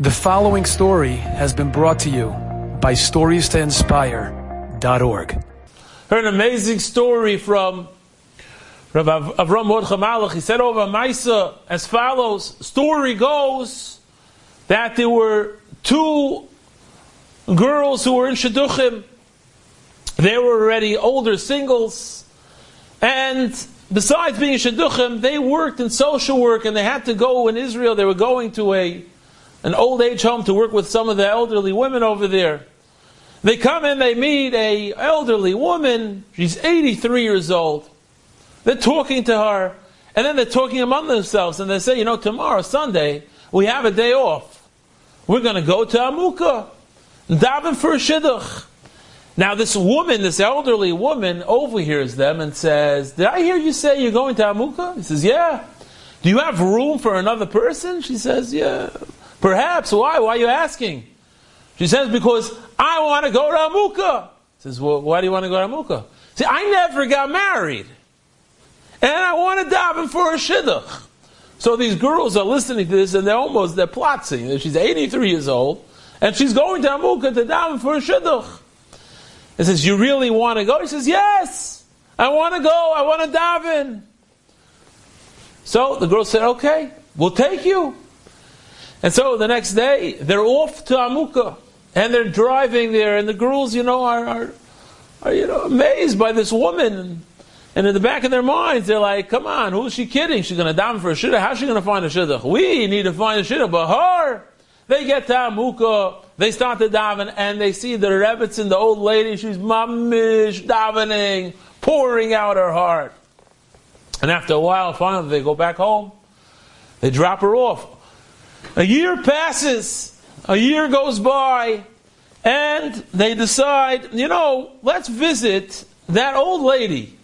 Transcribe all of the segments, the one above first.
The following story has been brought to you by StoriesToInspire.org. Heard an amazing story from Rav Avram Mordechai Malach. He said over Maisa as follows: Story goes that there were two girls who were in Shidduchim. They were already older singles, and besides being Shidduchim, they worked in social work, and they had to go in Israel. They were going to a an old age home to work with some of the elderly women over there. They come in, they meet a elderly woman. She's 83 years old. They're talking to her, and then they're talking among themselves, and they say, you know, tomorrow, Sunday, we have a day off. We're going to go to Amuka, daven for a shidduch. Now, this woman, this elderly woman, overhears them and says, Did I hear you say you're going to Amuka? He says, Yeah. Do you have room for another person? She says, Yeah. Perhaps. Why? Why are you asking? She says, because I want to go to Amuka. Says, well, why do you want to go to Amuka? See, I never got married. And I want to daven for a shidduch. So these girls are listening to this and they're almost, they're plotting. She's 83 years old and she's going to Amuka to daven for a shidduch. He says, you really want to go? He says, yes. I want to go. I want to daven. So the girl said, okay, we'll take you. And so the next day, they're off to Amuka, and they're driving there, and the girls, you know, are, are, are you know, amazed by this woman. And in the back of their minds, they're like, come on, who's she kidding? She's going to daven for a shidduch. How's she going to find a shidduch? We need to find a shidduch, but her, they get to Amuka, they start to daven, and they see the Rebbitzin, the old lady, she's mamish davening, pouring out her heart. And after a while, finally, they go back home. They drop her off. A year passes, a year goes by, and they decide, you know, let's visit that old lady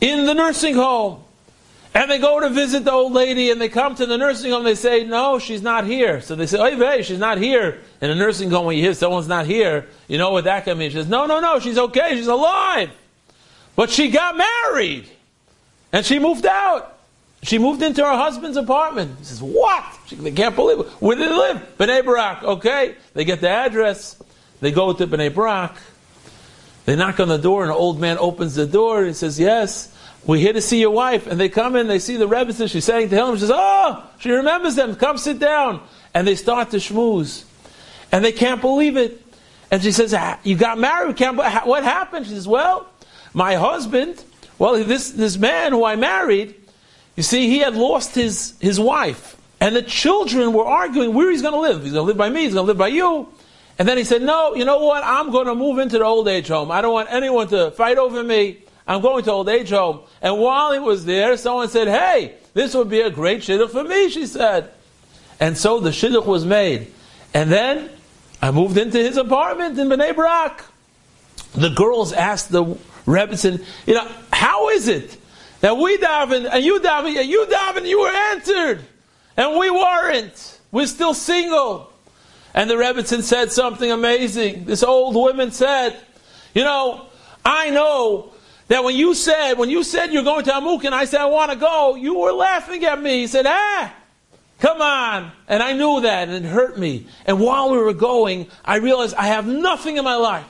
in the nursing home. And they go to visit the old lady and they come to the nursing home. And they say, No, she's not here. So they say, Oh, hey, she's not here. In a nursing home, when you hear someone's not here, you know what that can mean. She says, No, no, no, she's okay. She's alive. But she got married and she moved out. She moved into her husband's apartment. He says, What? She, they can't believe it. Where did they live? Bnei Brak. Okay. They get the address. They go to Bnei Brak. They knock on the door, and an old man opens the door. And he says, Yes, we're here to see your wife. And they come in, they see the Rebbe. She's saying to him, She says, Oh, she remembers them. Come sit down. And they start to schmooze. And they can't believe it. And she says, You got married? Can't, what happened? She says, Well, my husband, well, this, this man who I married, you see, he had lost his, his wife. And the children were arguing where he's going to live. He's going to live by me, he's going to live by you. And then he said, No, you know what? I'm going to move into the old age home. I don't want anyone to fight over me. I'm going to old age home. And while he was there, someone said, Hey, this would be a great shidduch for me, she said. And so the shidduch was made. And then I moved into his apartment in Bnei Brak. The girls asked the Rebbe, you know, how is it that we daven and you daven, and you daven, you were answered, and we weren't. We're still single. And the Rebbitzin said something amazing. This old woman said, "You know, I know that when you said when you said you're going to Amuk, and I said I want to go, you were laughing at me. He said, ah." Come on. And I knew that, and it hurt me. And while we were going, I realized I have nothing in my life.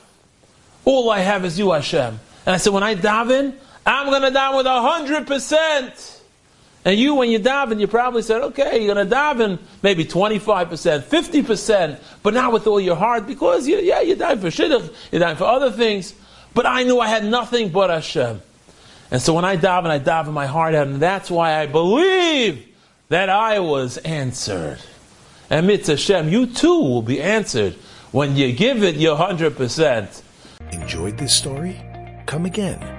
All I have is you, Hashem. And I said, when I daven, I'm going to daven with a hundred percent. And you, when you daven, you probably said, okay, you're going to daven maybe 25%, 50%, but not with all your heart because, you, yeah, you died for shidduch, you died for other things. But I knew I had nothing but Hashem. And so when I daven, I daven my heart out, and that's why I believe that I was answered. And mitzvah Hashem, you too will be answered when you give it your 100%. Enjoyed this story? Come again.